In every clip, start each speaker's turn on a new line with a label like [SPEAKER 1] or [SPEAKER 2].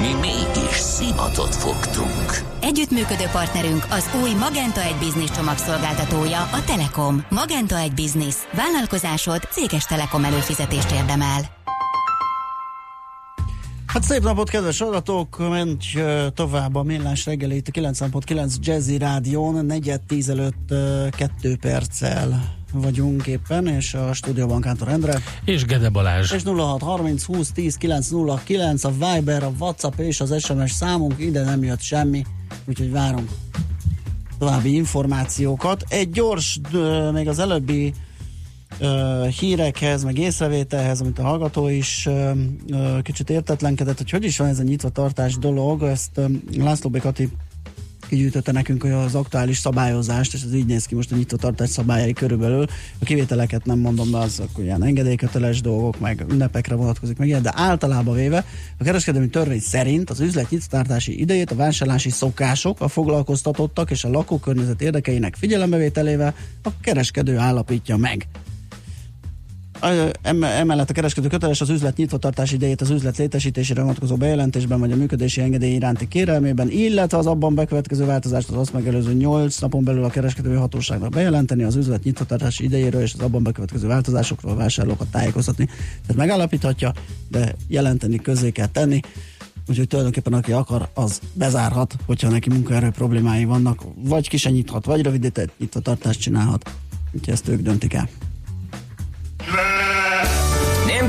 [SPEAKER 1] Mi mégis szimatot fogtunk.
[SPEAKER 2] Együttműködő partnerünk az új Magenta egy Business csomagszolgáltatója, a Telekom. Magenta egy Business. Vállalkozásod céges Telekom előfizetést érdemel.
[SPEAKER 3] Hát szép napot, kedves hallgatók! Menj tovább a millás reggelét a 9.9 Jazzy Rádión, negyed tíz előtt kettő perccel vagyunk éppen, és a stúdióban Kántor Endre.
[SPEAKER 4] És Gede Balázs.
[SPEAKER 3] És 0630 20 10 909 a Viber, a WhatsApp és az SMS számunk, ide nem jött semmi, úgyhogy várunk további információkat. Egy gyors, még az előbbi hírekhez, meg észrevételhez, amit a hallgató is kicsit értetlenkedett, hogy hogy is van ez a nyitva tartás dolog, ezt László Békati kigyűjtötte nekünk az aktuális szabályozást, és ez így néz ki most a nyitvatartás szabályai körülbelül. A kivételeket nem mondom, de azok ilyen engedélyköteles dolgok, meg ünnepekre vonatkozik, meg ilyen, de általában véve a kereskedelmi törvény szerint az üzlet nyitvatartási idejét a vásárlási szokások, a foglalkoztatottak és a lakókörnyezet érdekeinek figyelembevételével a kereskedő állapítja meg emellett a kereskedő köteles az üzlet nyitvatartási idejét az üzlet létesítésére vonatkozó bejelentésben vagy a működési engedély iránti kérelmében, illetve az abban bekövetkező változást az azt megelőző 8 napon belül a kereskedő hatóságnak bejelenteni az üzlet nyitvatartási idejéről és az abban bekövetkező változásokról a vásárlókat tájékoztatni. Tehát megállapíthatja, de jelenteni közé kell tenni. Úgyhogy tulajdonképpen aki akar, az bezárhat, hogyha neki munkaerő problémái vannak, vagy ki nyithat, vagy rövidített nyitvatartást csinálhat. Úgyhogy ezt ők döntik el.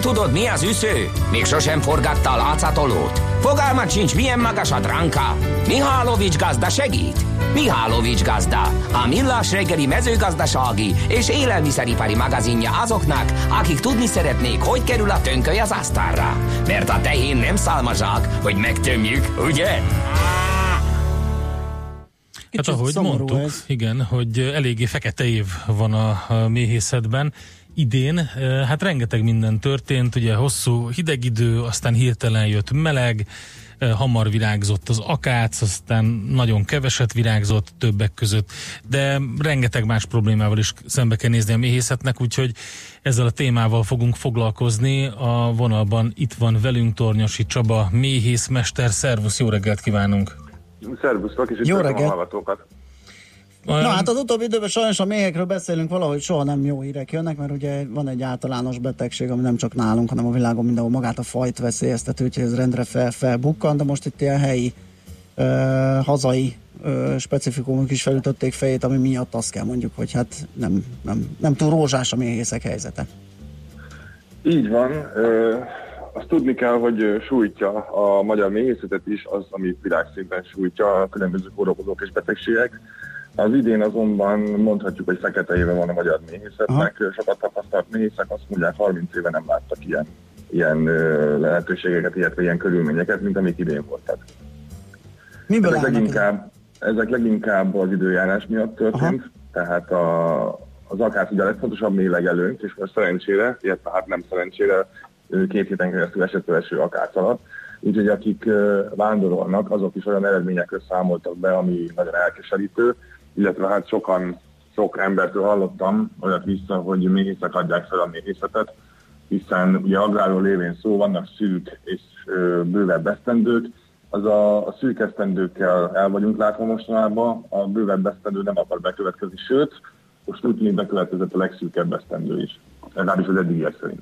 [SPEAKER 1] Tudod, mi az üsző? Még sosem forgatta a látszatolót? Fogalmat sincs, milyen magas a dránka? Mihálovics gazda segít? Mihálovics gazda, a millás reggeli mezőgazdasági és élelmiszeripari magazinja azoknak, akik tudni szeretnék, hogy kerül a tönköly az asztalra. Mert a tehén nem szálmazsák, hogy megtömjük, ugye?
[SPEAKER 4] Hát ahogy mondtuk, ez. igen, hogy eléggé fekete év van a, a méhészetben, idén, hát rengeteg minden történt, ugye hosszú hideg idő, aztán hirtelen jött meleg, hamar virágzott az akác, aztán nagyon keveset virágzott többek között, de rengeteg más problémával is szembe kell nézni a méhészetnek, úgyhogy ezzel a témával fogunk foglalkozni. A vonalban itt van velünk Tornyosi Csaba, méhészmester. Szervusz, jó reggelt kívánunk!
[SPEAKER 5] Szervusztok, és jó reggelt! a hallgatókat!
[SPEAKER 3] Olyan... Na hát az utóbbi időben sajnos a méhekről beszélünk valahogy soha nem jó hírek jönnek, mert ugye van egy általános betegség, ami nem csak nálunk, hanem a világon mindenhol magát a fajt veszélyeztető, úgyhogy ez rendre fel, felbukkan, de most itt ilyen helyi ö, hazai ö, specifikumok is felütötték fejét, ami miatt azt kell mondjuk, hogy hát nem, nem, nem túl rózsás a méhészek helyzete.
[SPEAKER 5] Így van. Ö, azt tudni kell, hogy sújtja a magyar méhészetet is az, ami világszinten sújtja a különböző kórokozók és betegségek az idén azonban mondhatjuk, hogy fekete éve van a magyar méhészetnek. Aha. Sokat tapasztalt méhészek azt mondják, 30 éve nem láttak ilyen, ilyen lehetőségeket, illetve ilyen körülményeket, mint amik idén voltak.
[SPEAKER 3] Miből
[SPEAKER 5] ezek leginkább, ezek leginkább az időjárás miatt történt, Aha. tehát a, az akár ugye a legfontosabb mélegelőnk, és most szerencsére, illetve hát nem szerencsére, két héten keresztül esett eső akác alatt, úgyhogy akik vándorolnak, azok is olyan eredményekről számoltak be, ami nagyon elkeserítő, illetve hát sokan, sok embertől hallottam olyat vissza, hogy méhészek adják fel a méhészetet, hiszen ugye agrárról lévén szó, vannak szűk és bővebb esztendők, az a, a szűk esztendőkkel el vagyunk látva mostanában, a bővebb esztendő nem akar bekövetkezni, sőt, most úgy tűnik bekövetkezett a legszűkebb esztendő is, legalábbis az eddigiek szerint.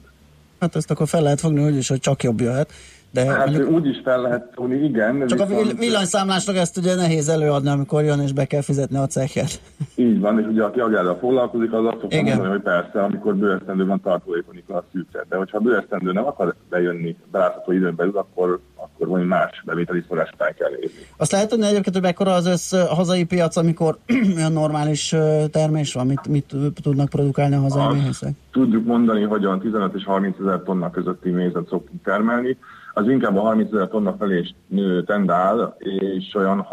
[SPEAKER 3] Hát ezt akkor fel lehet fogni, hogy is, hogy csak jobb jöhet.
[SPEAKER 5] De hát mondjuk, úgy is fel lehet tudni, igen.
[SPEAKER 3] Csak viszont... a villanyszámlásnak ezt ugye nehéz előadni, amikor jön és be kell fizetni a cechet.
[SPEAKER 5] Így van, és ugye aki agyára foglalkozik, az azt szokta mondani, hogy persze, amikor bőesztendő van, tartalékonik a szűkre. De hogyha bőesztendő nem akar bejönni belátható időn belül, akkor, akkor valami más bevételi forrás után kell érni.
[SPEAKER 3] Azt lehet tudni egyébként, hogy mekkora az össz hazai piac, amikor olyan normális termés van, mit, mit tudnak produkálni a hazai méhészek?
[SPEAKER 5] Tudjuk mondani, hogy olyan 15 és 30 ezer tonna közötti mézet szoktunk termelni az inkább a 30 ezer tonna felé tendál, és olyan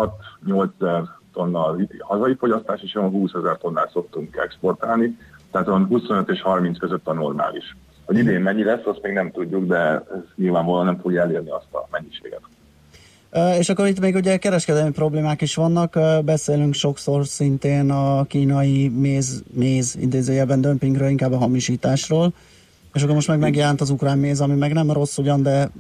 [SPEAKER 5] 6-8 ezer tonna hazai fogyasztás, és olyan 20 ezer tonnát szoktunk exportálni, tehát olyan 25 és 30 között a normális. Hogy idén mennyi lesz, azt még nem tudjuk, de ez nyilvánvalóan nem fogja elérni azt a mennyiséget.
[SPEAKER 3] És akkor itt még ugye kereskedelmi problémák is vannak, beszélünk sokszor szintén a kínai méz, méz idézőjelben dömpingről, inkább a hamisításról, és akkor most meg megjelent az ukrán méz, ami meg nem rossz ugyan, de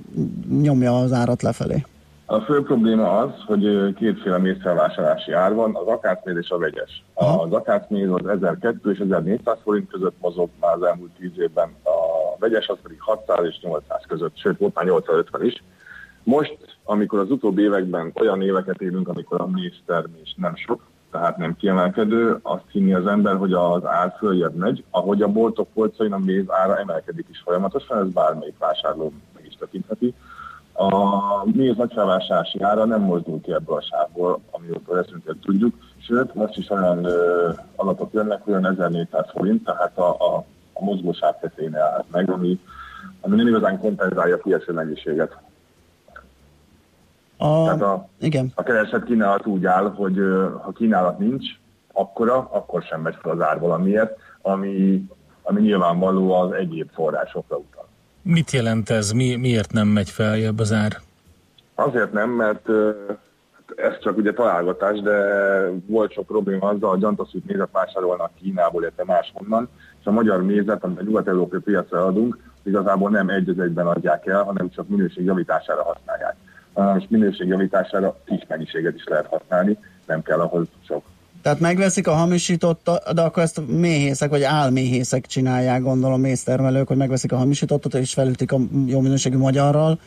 [SPEAKER 3] nyomja az árat lefelé.
[SPEAKER 5] A fő probléma az, hogy kétféle mézfelvásárlási ár van, az akácméz és a vegyes. Az akácméz az 1200 és 1400 forint között mozog már az elmúlt 10 évben, a vegyes az pedig 600 és 800 között, sőt volt már 850 is. Most, amikor az utóbbi években olyan éveket élünk, amikor a méztermés nem sok, tehát nem kiemelkedő, azt hinni az ember, hogy az ár följebb megy, ahogy a boltok polcain a méz ára emelkedik is folyamatosan, ez bármelyik vásárló meg is tekintheti. A méz nagyfelvásárlási ára nem mozdul ki ebből a sávból, amióta eszünket tudjuk, sőt, most is olyan ö, adatok jönnek, olyan 1400 forint, tehát a, a, a mozgósáv tetején áll meg, ami, ami nem igazán kompenzálja a piaci mennyiséget. A, Tehát a, igen. a kereset kínálat úgy áll, hogy ha kínálat nincs, akkora, akkor sem megy fel az ár valamiért, ami, ami nyilvánvaló az egyéb forrásokra utal.
[SPEAKER 4] Mit jelent ez? Mi, miért nem megy feljebb az ár?
[SPEAKER 5] Azért nem, mert ez csak ugye találgatás, de volt sok probléma azzal, hogy gyantaszűt mézet vásárolnak Kínából, illetve máshonnan, és a magyar mézet, amit a nyugat-európai piacra adunk, igazából nem egy egyben adják el, hanem csak minőség javítására használják és minőségjavítására kis mennyiséget is lehet használni, nem kell ahhoz sok.
[SPEAKER 3] Tehát megveszik a hamisítottat, de akkor ezt méhészek vagy álméhészek csinálják, gondolom méztermelők, hogy megveszik a hamisítottat és felütik a jó minőségű magyarral.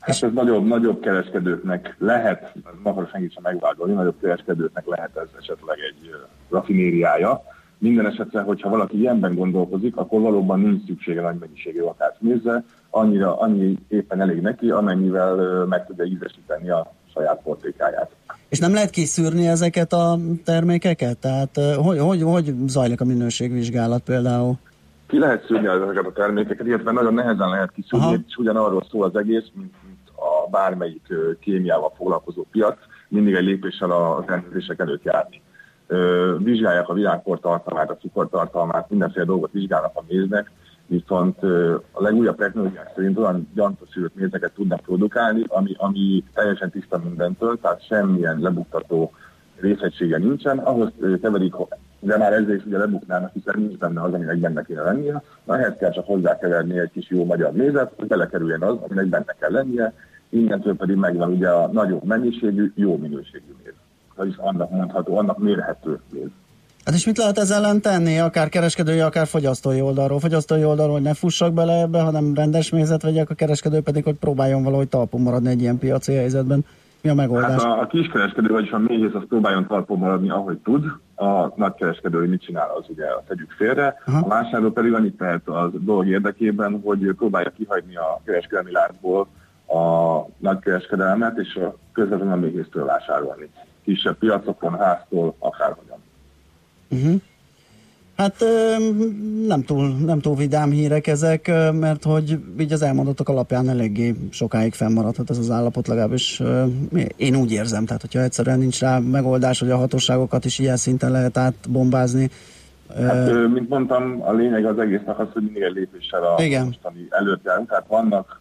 [SPEAKER 5] Hát és... ez nagyobb, nagyobb kereskedőknek lehet, nem akarok senkit sem megvágolni, nagyobb kereskedőknek lehet ez esetleg egy rafinériája, minden esetre, hogyha valaki ilyenben gondolkozik, akkor valóban nincs szüksége nagy mennyiségű nézze, annyira, annyi éppen elég neki, amennyivel meg tudja ízesíteni a saját portékáját.
[SPEAKER 3] És nem lehet kiszűrni ezeket a termékeket? Tehát hogy, hogy, hogy zajlik a minőségvizsgálat például?
[SPEAKER 5] Ki lehet szűrni ezeket a termékeket, illetve nagyon nehezen lehet kiszűrni, Aha. és ugyanarról szól az egész, mint, mint a bármelyik kémiával foglalkozó piac, mindig egy lépéssel a rendezések előtt járni vizsgálják a virágportartalmát, a cukortartalmát, mindenféle dolgot vizsgálnak a méznek, viszont a legújabb technológiák szerint olyan gyantaszűrött mézeket tudnak produkálni, ami, ami teljesen tiszta mindentől, tehát semmilyen lebuktató részegysége nincsen, ahhoz keverik, de már ezzel is ugye lebuknának, hiszen nincs benne az, aminek benne kéne lennie, na ehhez kell csak hozzákeverni egy kis jó magyar mézet, hogy belekerüljen az, aminek benne kell lennie, innentől pedig megvan ugye a nagyobb mennyiségű, jó minőségű méz vagyis annak mondható, annak mérhető méz.
[SPEAKER 3] Hát és mit lehet ezzel ellen tenni, akár kereskedői, akár fogyasztói oldalról? Fogyasztói oldalról, hogy ne fussak bele ebbe, hanem rendes mézet vegyek, a kereskedő pedig, hogy próbáljon valahogy talpon maradni egy ilyen piaci helyzetben. Mi a megoldás? Hát
[SPEAKER 5] a, a kiskereskedő, vagyis a méhész, az próbáljon talpon maradni, ahogy tud. A nagykereskedő, hogy mit csinál, az ugye tegyük félre. Aha. A vásárló pedig annyit tehet az dolog érdekében, hogy próbálja kihagyni a kereskedelmi láncból a nagykereskedelmet, és a közvetlenül a méhésztől vásárolni kisebb piacokon, háztól, akárhogyan. Uh-huh.
[SPEAKER 3] Hát nem túl, nem túl vidám hírek ezek, mert hogy így az elmondottak alapján eléggé sokáig fennmaradhat ez az állapot, legalábbis én úgy érzem, tehát hogyha egyszerűen nincs rá megoldás, hogy a hatóságokat is ilyen szinten lehet átbombázni.
[SPEAKER 5] Hát, mint mondtam, a lényeg az egésznek az, hogy mindig egy lépéssel a Igen. mostani előtt járunk, tehát vannak,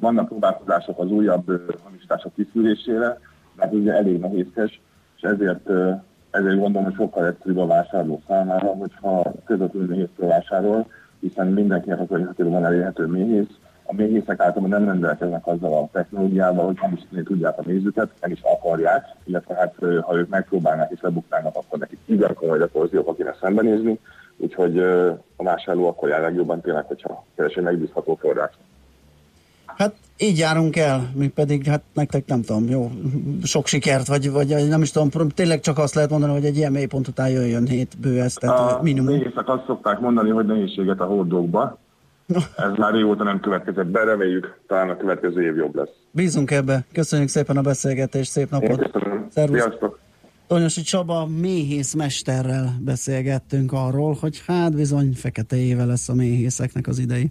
[SPEAKER 5] vannak próbálkozások az újabb hamisítások kiszűrésére, mert ugye elég nehézkes, és ezért, ezért gondolom, hogy sokkal egyszerűbb a vásárló számára, hogyha közvetlenül méhésztől vásárol, hiszen mindenkinek a környezetében van elérhető méhész, a méhészek általában nem rendelkeznek azzal a technológiával, hogy hamisítani tudják a mézüket, meg is akarják, illetve hát ha ők megpróbálnák és lebuknának, akkor nekik igen komoly dekorziók kéne szembenézni, úgyhogy a vásárló akkor jár legjobban tényleg, hogyha keres egy megbízható forrást.
[SPEAKER 3] Hát így járunk el, mi pedig, hát nektek nem tudom, jó, sok sikert, vagy, vagy nem is tudom, tényleg csak azt lehet mondani, hogy egy ilyen mélypont után jöjjön hét bő ez, tehát a minimum.
[SPEAKER 5] Mégiscsak azt szokták mondani, hogy nehézséget a hordókba. Ez már régóta nem következett be, reméljük, talán a következő év jobb lesz.
[SPEAKER 3] Bízunk ebbe. Köszönjük szépen a beszélgetést, szép napot.
[SPEAKER 5] Szervusz. Sziasztok.
[SPEAKER 3] Tonyosi Csaba méhész mesterrel beszélgettünk arról, hogy hát bizony fekete éve lesz a méhészeknek az idei.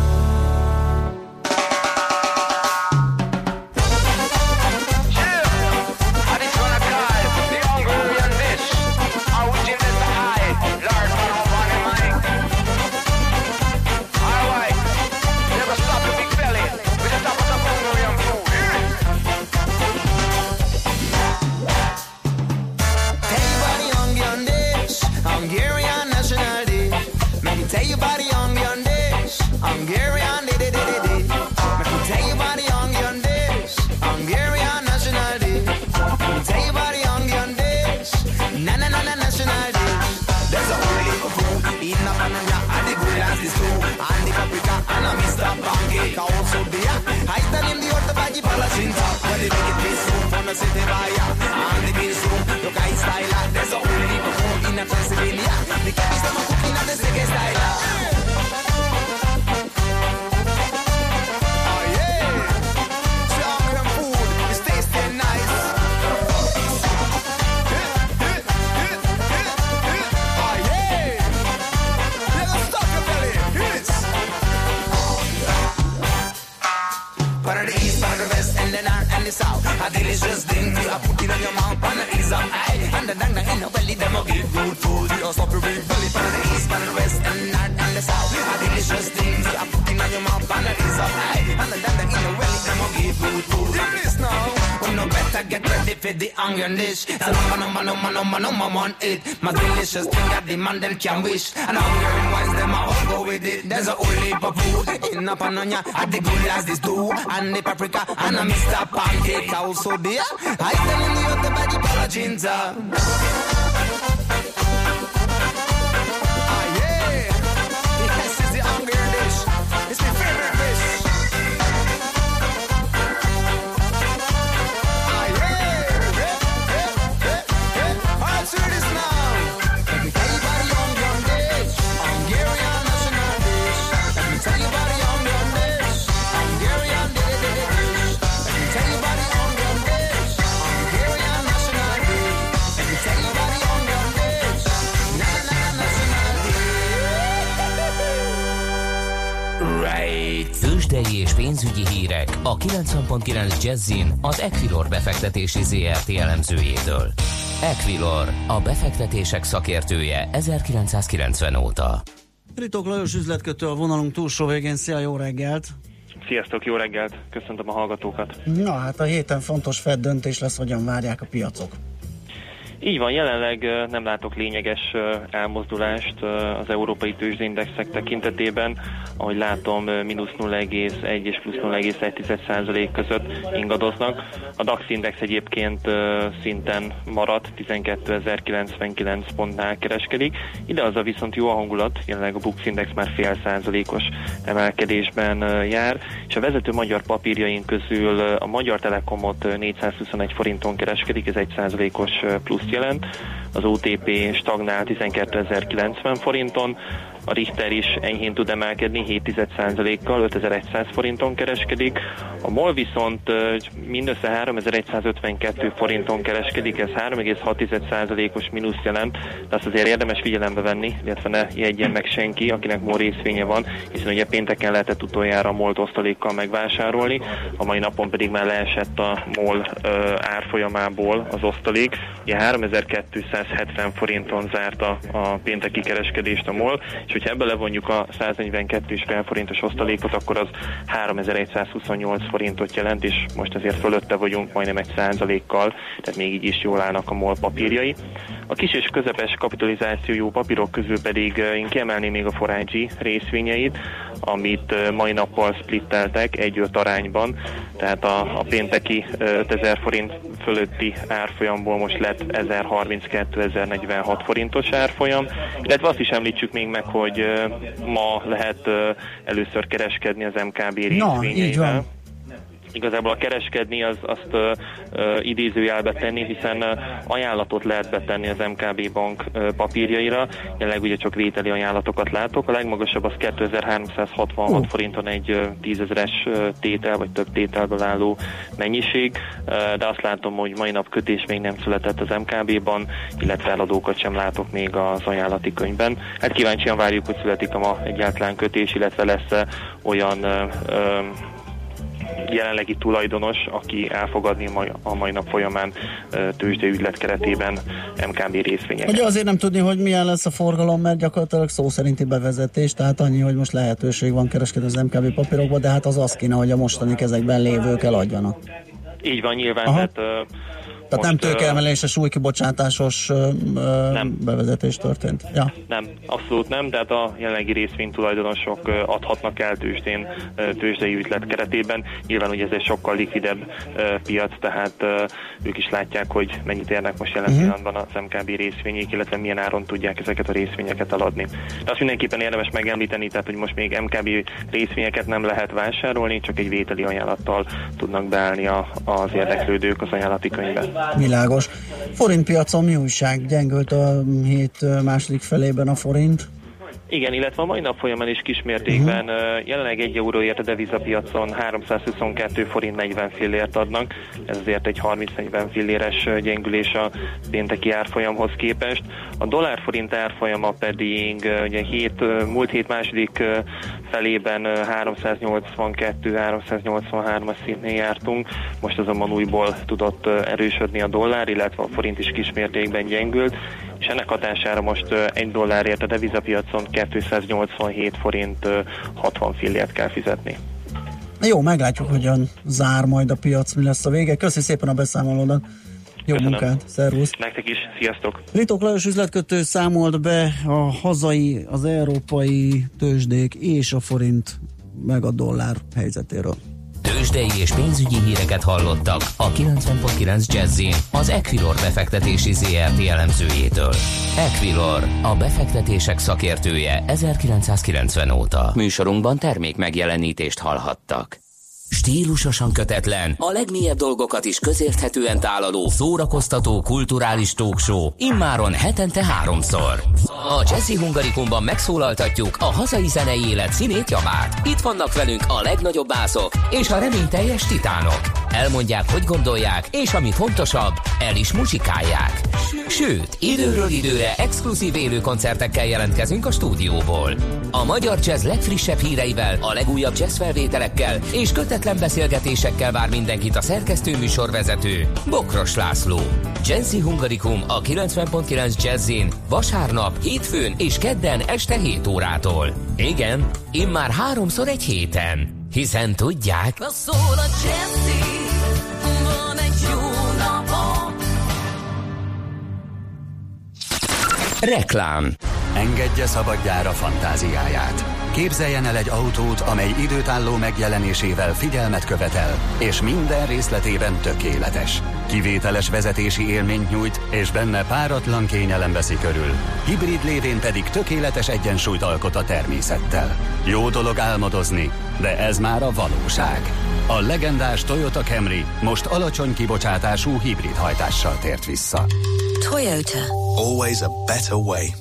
[SPEAKER 1] the
[SPEAKER 6] city the kids room, look at his style. There's a whole people in a Transylvania. The kids them the second. delicious thing for you. Put it in your mouth, pan is on eye. And the dang dang in the belly, them give good food. You stop your big belly, from the east, from the west, and north and the south. A delicious thing for you. Put it in your mouth, pan is on eye. And the dang dang in the belly, them give good food. Get ready for the onion dish. It's a number, number, number, number, number one it. My delicious thing that the man them can wish. And hunger and wise them all go with it. There's a whole heap of food in a panonia. At the good as this too. And the paprika and a Mr. Pancake also there. I tell you the other body,
[SPEAKER 1] Palachinza. 90.9 Jazzin az Equilor befektetési ZRT elemzőjétől. Equilor, a befektetések szakértője 1990 óta.
[SPEAKER 3] Ritok Lajos üzletkötő a vonalunk túlsó végén. Szia, jó reggelt!
[SPEAKER 7] Sziasztok, jó reggelt! Köszöntöm a hallgatókat!
[SPEAKER 3] Na hát a héten fontos Fed döntés lesz, hogyan várják a piacok.
[SPEAKER 7] Így van, jelenleg nem látok lényeges elmozdulást az európai tőzsdéindexek tekintetében. Ahogy látom, mínusz 0,1 és plusz 0,1% között ingadoznak. A DAX index egyébként szinten maradt, 12.099 pontnál kereskedik. Ide az a viszont jó a hangulat, jelenleg a Bux Index már fél százalékos emelkedésben jár, és a vezető magyar papírjaink közül a Magyar Telekomot 421 forinton kereskedik, ez egy százalékos plusz jelent. Az OTP stagnál 12.090 forinton, a Richter is enyhén tud emelkedni, 7,1%-kal 5100 forinton kereskedik. A MOL viszont mindössze 3152 forinton kereskedik, ez 3,6%-os mínusz jelent, de azt azért érdemes figyelembe venni, illetve ne jegyen meg senki, akinek MOL részvénye van, hiszen ugye pénteken lehetett utoljára a MOL osztalékkal megvásárolni, a mai napon pedig már leesett a MOL árfolyamából az osztalék. Ugye 3270 forinton zárta a pénteki kereskedést a MOL, és hogyha ebből levonjuk a 142,5 forintos osztalékot, akkor az 3128 forintot jelent, és most azért fölötte vagyunk majdnem egy százalékkal, tehát még így is jól állnak a MOL papírjai. A kis és közepes kapitalizációjú papírok közül pedig eh, én kiemelném még a Forágyi részvényeit, amit eh, mai nappal splitteltek egy arányban, tehát a, a pénteki 5000 eh, forint fölötti árfolyamból most lett 1032-1046 forintos árfolyam, illetve azt is említsük még meg, hogy ma lehet először kereskedni az MKB részvényeivel. Igazából a kereskedni az, azt uh, uh, idézőjelbe tenni, hiszen uh, ajánlatot lehet betenni az MKB bank uh, papírjaira, jelenleg ugye csak vételi ajánlatokat látok, a legmagasabb az 2366 uh. forinton egy uh, tízezeres tétel, vagy több tételből álló mennyiség, uh, de azt látom, hogy mai nap kötés még nem született az MKB-ban, illetve eladókat sem látok még az ajánlati könyvben. Hát kíváncsian várjuk, hogy születik a ma egyáltalán kötés, illetve lesz olyan uh, uh, jelenlegi tulajdonos, aki elfogadni a mai nap folyamán tőzsde ügylet keretében MKB részvényeket.
[SPEAKER 3] Ugye azért nem tudni, hogy milyen lesz a forgalom, mert gyakorlatilag szó szerinti bevezetés, tehát annyi, hogy most lehetőség van kereskedni az MKB papírokba, de hát az az kéne, hogy a mostani kezekben lévők eladjanak.
[SPEAKER 7] Így van, nyilván, Aha. tehát
[SPEAKER 3] tehát nem tőkeemeléses, súlykibocsátásos nem. bevezetés történt?
[SPEAKER 7] Ja. Nem, abszolút nem, de hát a jelenlegi részvénytulajdonosok adhatnak el tőzsdén, tőzsdei üzlet keretében. Nyilván ugye ez egy sokkal likvidebb piac, tehát ők is látják, hogy mennyit érnek most jelen uh-huh. pillanatban az MKB részvények, illetve milyen áron tudják ezeket a részvényeket eladni. De azt mindenképpen érdemes megemlíteni, tehát hogy most még MKB részvényeket nem lehet vásárolni, csak egy vételi ajánlattal tudnak beállni a, az érdeklődők az ajánlati könyvbe.
[SPEAKER 3] Világos. Forintpiacon mi újság? Gyengült a hét második felében a forint?
[SPEAKER 7] Igen, illetve a mai nap folyamán is kismértékben uh-huh. jelenleg egy euróért a devizapiacon 322 forint 40 fillért adnak, ez azért egy 30-40 filléres gyengülés a pénteki árfolyamhoz képest. A dollár-forint árfolyama pedig ugye hét, múlt hét második felében 382-383-as szintnél jártunk, most azonban újból tudott erősödni a dollár, illetve a forint is kismértékben gyengült, és ennek hatására most egy dollárért a devizapiacon 287 forint 60 fillért kell fizetni.
[SPEAKER 3] Jó, meglátjuk, hogyan zár majd a piac, mi lesz a vége. Köszi szépen a beszámolódat. Jó Köszönöm. munkát, szervusz!
[SPEAKER 7] Nektek is, sziasztok!
[SPEAKER 3] Ritok Lajos üzletkötő számolt be a hazai, az európai tőzsdék és a forint meg a dollár helyzetéről.
[SPEAKER 1] Tőzsdei és pénzügyi híreket hallottak a 90.9 jazz az Equilor befektetési ZRT elemzőjétől. Equilor, a befektetések szakértője 1990 óta. Műsorunkban termék megjelenítést hallhattak. Stílusosan kötetlen, a legmélyebb dolgokat is közérthetően tálaló, szórakoztató, kulturális talkshow, immáron hetente háromszor. A Jazzy Hungarikumban megszólaltatjuk a hazai zenei élet színét javát. Itt vannak velünk a legnagyobb bászok és a reményteljes titánok. Elmondják, hogy gondolják, és ami fontosabb, el is muzsikálják. Sőt, időről időre exkluzív élő koncertekkel jelentkezünk a stúdióból. A magyar jazz legfrissebb híreivel, a legújabb jazz felvételekkel és kötetlen beszélgetésekkel vár mindenkit a szerkesztő műsorvezető Bokros László. Jazzy Hungarikum a 90.9 Jazzin vasárnap, hétfőn és kedden este 7 órától. Igen, immár háromszor egy héten. Hiszen tudják... Szól a jazzy. Reklám
[SPEAKER 8] Engedje szabadjára fantáziáját. Képzeljen el egy autót, amely időtálló megjelenésével figyelmet követel, és minden részletében tökéletes. Kivételes vezetési élményt nyújt, és benne páratlan kényelem veszi körül. Hibrid lévén pedig tökéletes egyensúlyt alkot a természettel. Jó dolog álmodozni, de ez már a valóság. A legendás Toyota Camry most alacsony kibocsátású hibrid hajtással tért vissza.
[SPEAKER 9] Toyota. Always a better way.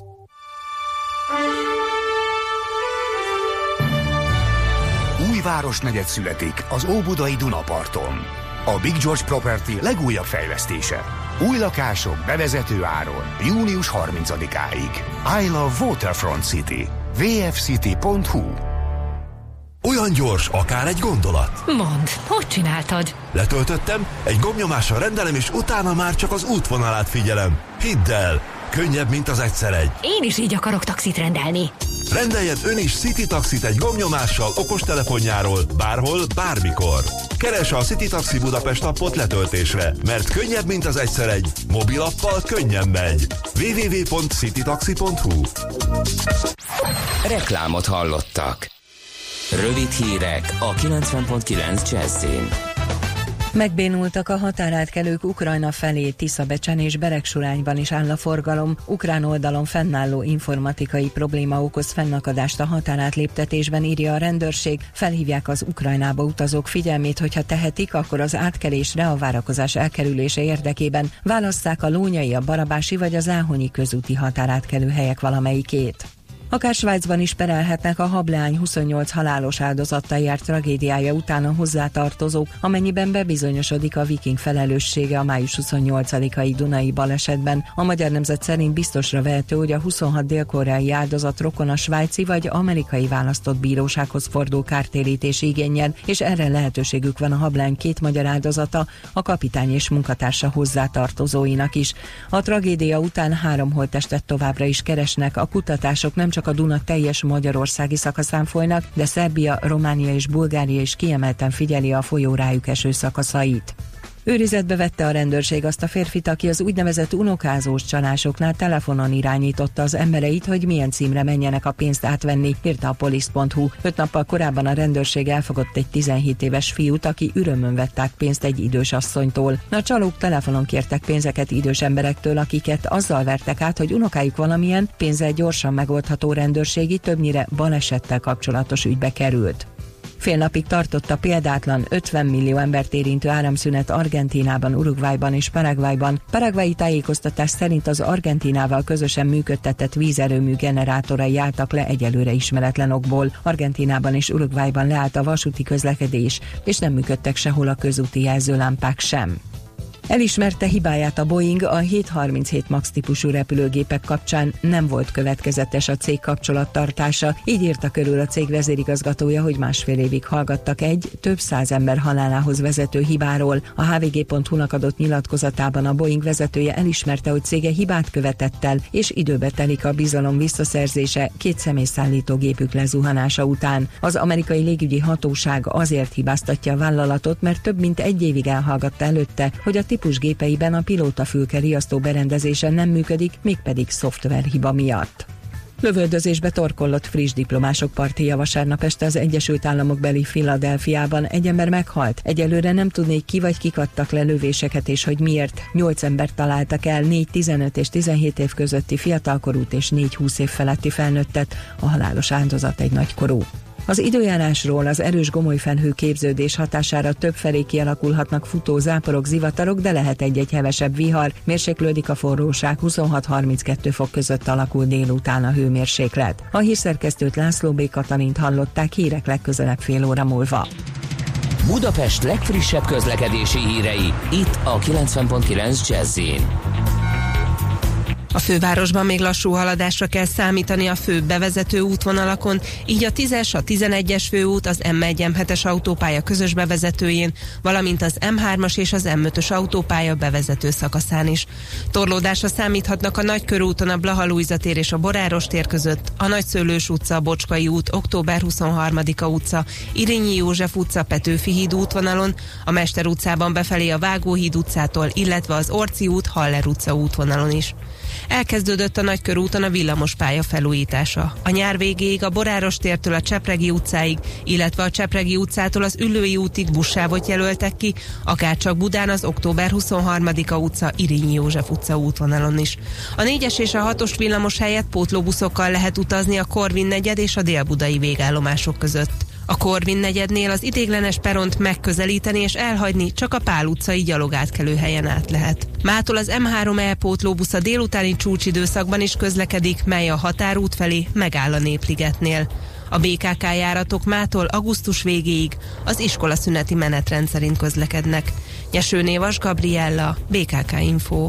[SPEAKER 10] Új városnegyed születik az Óbudai Dunaparton. A Big George Property legújabb fejlesztése. Új lakások bevezető áron június 30-áig. I love Waterfront City. vfcity.hu
[SPEAKER 11] olyan gyors, akár egy gondolat.
[SPEAKER 12] Mond, hogy csináltad?
[SPEAKER 11] Letöltöttem, egy gomnyomással rendelem, és utána már csak az útvonalát figyelem. Hidd el, könnyebb, mint az egyszer egy.
[SPEAKER 12] Én is így akarok taxit rendelni.
[SPEAKER 11] Rendeljen ön is City Taxit egy gomnyomással okostelefonjáról, bárhol, bármikor. Keresse a City Taxi Budapest appot letöltésre, mert könnyebb, mint az egyszer egy. Mobilappal könnyen megy. www.citytaxi.hu
[SPEAKER 1] Reklámot hallottak. Rövid hírek a 90.9 Jazzin.
[SPEAKER 13] Megbénultak a határátkelők Ukrajna felé, Tiszabecsen és Beregsurányban is áll a forgalom. Ukrán oldalon fennálló informatikai probléma okoz fennakadást a határátléptetésben, írja a rendőrség. Felhívják az Ukrajnába utazók figyelmét, hogyha tehetik, akkor az átkelésre a várakozás elkerülése érdekében válasszák a lónyai, a barabási vagy az áhonyi közúti határátkelő helyek valamelyikét. Akár Svájcban is perelhetnek a hableány 28 halálos áldozattal járt tragédiája után a hozzátartozók, amennyiben bebizonyosodik a viking felelőssége a május 28-ai Dunai balesetben. A Magyar Nemzet szerint biztosra vehető, hogy a 26 dél-koreai áldozat rokon a svájci vagy amerikai választott bírósághoz fordul kártérítés igényel, és erre lehetőségük van a hableány két magyar áldozata, a kapitány és munkatársa hozzátartozóinak is. A tragédia után három holttestet továbbra is keresnek, a kutatások nem csak csak a Duna teljes magyarországi szakaszán folynak, de Szerbia, Románia és Bulgária is kiemelten figyeli a folyó rájuk eső szakaszait. Őrizetbe vette a rendőrség azt a férfit, aki az úgynevezett unokázós csalásoknál telefonon irányította az embereit, hogy milyen címre menjenek a pénzt átvenni, írta a polisz.hu. Öt nappal korábban a rendőrség elfogott egy 17 éves fiút, aki ürömön vetták pénzt egy idős asszonytól. A csalók telefonon kértek pénzeket idős emberektől, akiket azzal vertek át, hogy unokájuk valamilyen pénzzel gyorsan megoldható rendőrségi, többnyire balesettel kapcsolatos ügybe került. Fél napig tartott a példátlan 50 millió embert érintő áramszünet Argentínában, Uruguayban és Paraguayban. Paraguayi tájékoztatás szerint az Argentinával közösen működtetett vízerőmű generátorai álltak le egyelőre ismeretlen okból. Argentinában és Uruguayban leállt a vasúti közlekedés, és nem működtek sehol a közúti jelzőlámpák sem. Elismerte hibáját a Boeing a 737 MAX típusú repülőgépek kapcsán nem volt következetes a cég kapcsolattartása, így írta körül a cég vezérigazgatója, hogy másfél évig hallgattak egy több száz ember halálához vezető hibáról. A hvg.hu-nak adott nyilatkozatában a Boeing vezetője elismerte, hogy cége hibát követett el, és időbe telik a bizalom visszaszerzése két személyszállító gépük lezuhanása után. Az amerikai légügyi hatóság azért hibáztatja a vállalatot, mert több mint egy évig elhallgatta előtte, hogy a típusgépeiben a pilótafülke riasztó berendezése nem működik, mégpedig szoftverhiba miatt. Lövöldözésbe torkollott friss diplomások partija vasárnap este az Egyesült Államok beli Filadelfiában. Egy ember meghalt. Egyelőre nem tudnék ki vagy kik adtak le lövéseket és hogy miért. Nyolc embert találtak el, négy 15 és 17 év közötti fiatalkorút és négy 20 év feletti felnőttet. A halálos áldozat egy nagykorú. Az időjárásról az erős gomoly felhő képződés hatására több felé kialakulhatnak futó záporok, zivatarok, de lehet egy-egy hevesebb vihar. Mérséklődik a forróság, 26-32 fok között alakul délután a hőmérséklet. A hírszerkesztőt László B. Katalint hallották hírek legközelebb fél óra múlva.
[SPEAKER 1] Budapest legfrissebb közlekedési hírei, itt a 90.9 jazz
[SPEAKER 14] a fővárosban még lassú haladásra kell számítani a fő bevezető útvonalakon, így a 10-es, a 11-es főút, az M1-M7-es autópálya közös bevezetőjén, valamint az M3-as és az M5-ös autópálya bevezető szakaszán is. Torlódásra számíthatnak a Nagykörúton a Blaha tér és a Boráros tér között, a Nagyszőlős utca, a Bocskai út, október 23-a utca, Irinyi József utca, Petőfi híd útvonalon, a Mester utcában befelé a Vágóhíd utcától, illetve az Orci út, Haller utca útvonalon is. Elkezdődött a nagykörúton a villamospálya felújítása. A nyár végéig a Boráros tértől a Csepregi utcáig, illetve a Csepregi utcától az Üllői útig buszsávot jelöltek ki, akár csak Budán az október 23-a utca, Irinyi József utca útvonalon is. A 4-es és a 6-os villamos helyett pótlóbuszokkal lehet utazni a Korvin negyed és a délbudai végállomások között. A Korvin negyednél az idéglenes peront megközelíteni és elhagyni csak a Pál utcai gyalogátkelő helyen át lehet. Mától az M3 pótlóbusz a délutáni csúcsidőszakban is közlekedik, mely a határút felé megáll a Népligetnél. A BKK járatok mától augusztus végéig az iskola szüneti menetrend szerint közlekednek. Nyeső Névas Gabriella, BKK Info.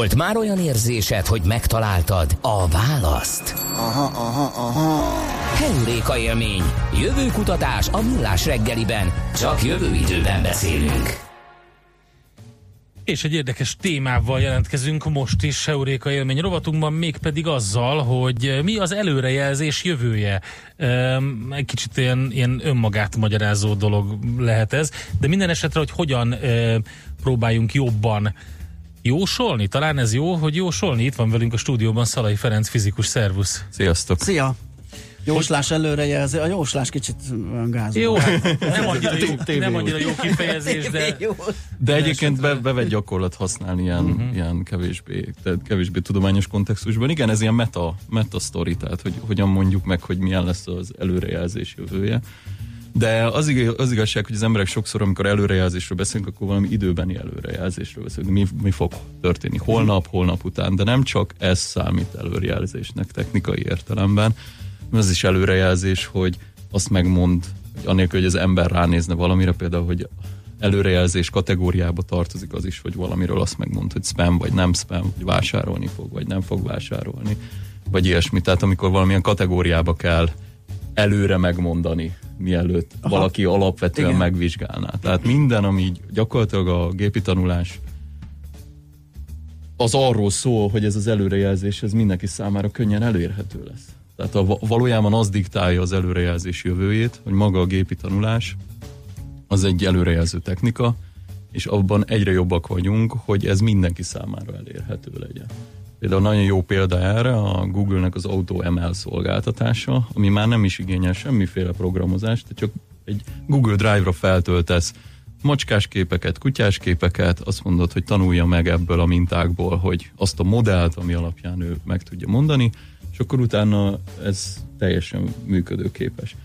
[SPEAKER 1] Volt már olyan érzésed, hogy megtaláltad a választ?
[SPEAKER 3] Aha, aha, aha.
[SPEAKER 1] Heuréka élmény. Jövőkutatás a millás reggeliben. Csak jövő időben beszélünk.
[SPEAKER 4] És egy érdekes témával jelentkezünk most is Heuréka élmény rovatunkban, mégpedig azzal, hogy mi az előrejelzés jövője. Egy kicsit ilyen, ilyen önmagát magyarázó dolog lehet ez, de minden esetre, hogy hogyan próbáljunk jobban jósolni? Talán ez jó, hogy jósolni? Itt van velünk a stúdióban Szalai Ferenc, fizikus, szervusz.
[SPEAKER 15] Sziasztok!
[SPEAKER 3] Szia! Jóslás előrejelző, a jóslás kicsit gázol.
[SPEAKER 4] Jó, hát nem annyira jó, nem annyira jó kifejezés, de...
[SPEAKER 15] De egyébként be, bevett gyakorlat használni ilyen, uh-huh. ilyen kevésbé, tehát kevésbé tudományos kontextusban. Igen, ez ilyen meta, meta story, tehát hogy hogyan mondjuk meg, hogy milyen lesz az előrejelzés jövője. De az, igaz, az igazság, hogy az emberek sokszor, amikor előrejelzésről beszélünk, akkor valami időbeni előrejelzésről beszélünk. Mi, mi fog történni holnap, holnap után, de nem csak ez számít előrejelzésnek technikai értelemben, az is előrejelzés, hogy azt megmond, hogy anélkül, hogy az ember ránézne valamire, például, hogy előrejelzés kategóriába tartozik az is, hogy valamiről azt megmond, hogy spam vagy nem spam, hogy vásárolni fog, vagy nem fog vásárolni, vagy ilyesmi. Tehát amikor valamilyen kategóriába kell előre megmondani, mielőtt Aha. valaki alapvetően Igen. megvizsgálná. Tehát minden, ami gyakorlatilag a gépi tanulás az arról szól, hogy ez az előrejelzés, ez mindenki számára könnyen elérhető lesz. Tehát a, valójában az diktálja az előrejelzés jövőjét, hogy maga a gépi tanulás az egy előrejelző technika, és abban egyre jobbak vagyunk, hogy ez mindenki számára elérhető legyen. Például nagyon jó példa erre a Google-nek az AutoML szolgáltatása, ami már nem is igényel semmiféle programozást, csak egy Google Drive-ra feltöltesz macskás képeket, kutyás képeket, azt mondod, hogy tanulja meg ebből a mintákból, hogy azt a modellt, ami alapján ő meg tudja mondani, és akkor utána ez teljesen működőképes.